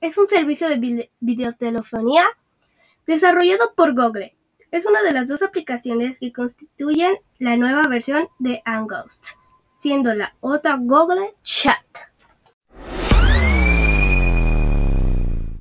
es un servicio de videotelefonía desarrollado por Google. Es una de las dos aplicaciones que constituyen la nueva versión de Hangouts, siendo la otra Google Chat.